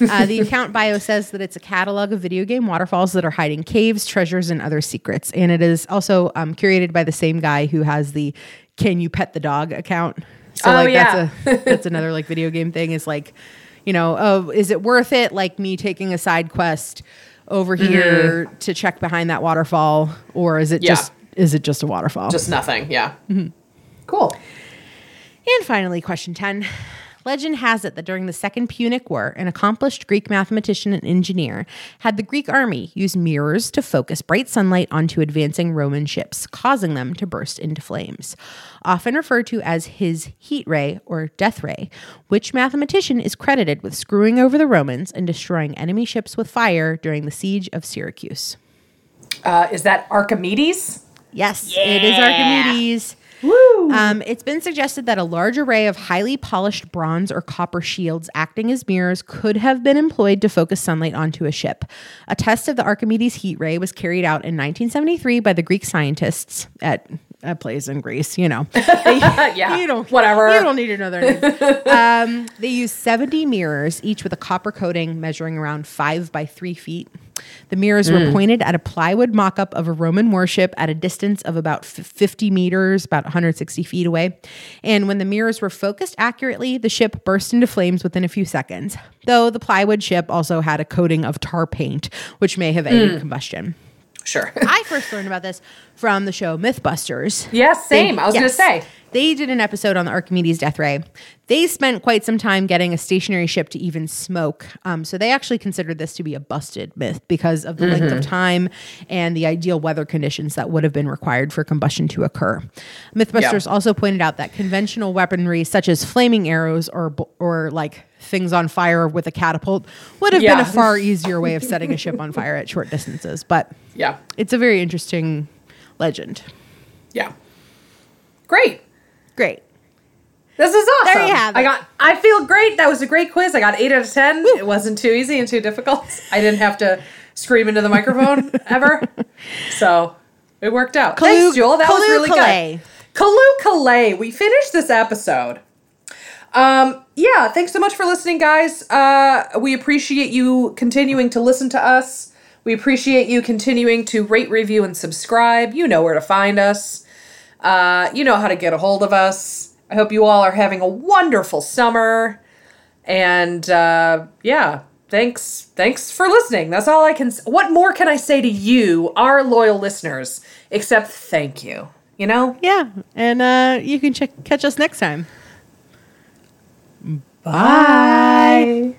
Uh, the account bio says that it's a catalog of video game waterfalls that are hiding caves, treasures, and other secrets. And it is also um, curated by the same guy who has the Can You Pet the Dog account. So Oh, like yeah. that's a that's another like video game thing is like, you know, oh, is it worth it? Like me taking a side quest over here to check behind that waterfall, or is it Mm-hmm. Yeah. just is it just a waterfall? Just nothing. Yeah. Mm-hmm. Cool. and finally, question ten. Legend has it that during the Second Punic War, an accomplished Greek mathematician and engineer had the Greek army use mirrors to focus bright sunlight onto advancing Roman ships, causing them to burst into flames. Often referred to as his heat ray or death ray, which mathematician is credited with screwing over the Romans and destroying enemy ships with fire during the siege of Syracuse. Uh, is that Archimedes? Yes, it is Archimedes. Woo. Um, it's been suggested that a large array of highly polished bronze or copper shields acting as mirrors could have been employed to focus sunlight onto a ship. A test of the Archimedes heat ray was carried out in 1973 by the Greek scientists at a place in Greece. You know, They- Yeah, you don't whatever. You don't need their names. um, they used 70 mirrors, each with a copper coating measuring around five by three feet. The mirrors were pointed at a plywood mock up of a Roman warship at a distance of about f- 50 meters, about 160 feet away. And when the mirrors were focused accurately, the ship burst into flames within a few seconds. Though the plywood ship also had a coating of tar paint, which may have aided combustion. Sure. I first learned about this from the show Mythbusters. Yes, same. They- I was yes. going to say. They did an episode on the Archimedes death ray. They spent quite some time getting a stationary ship to even smoke. Um, so they actually considered this to be a busted myth because of the length of time and the ideal weather conditions that would have been required for combustion to occur. Mythbusters Yeah. also pointed out that conventional weaponry, such as flaming arrows or or like things on fire with a catapult, would have been a far easier way of setting a ship on fire at short distances. But Yeah. it's a very interesting legend. Yeah. Great. Great. This is awesome. There you have I got. I feel great. That was a great quiz. I got eight out of ten. It wasn't too easy and too difficult. I didn't have to scream into the microphone ever, so it worked out. Calloo- Thanks, Jewel. That was really Callay. good. Calloo Callay. We finished this episode. Um, yeah, thanks so much for listening, guys. Uh, we appreciate you continuing to listen to us. We appreciate you continuing to rate, review, and subscribe. You know where to find us. Uh, you know how to get a hold of us. I hope you all are having a wonderful summer. And uh, yeah, thanks. Thanks for listening. That's all I can. What more can I say to you, our loyal listeners, except thank you? You know. Yeah. And uh, you can check catch us next time. Bye.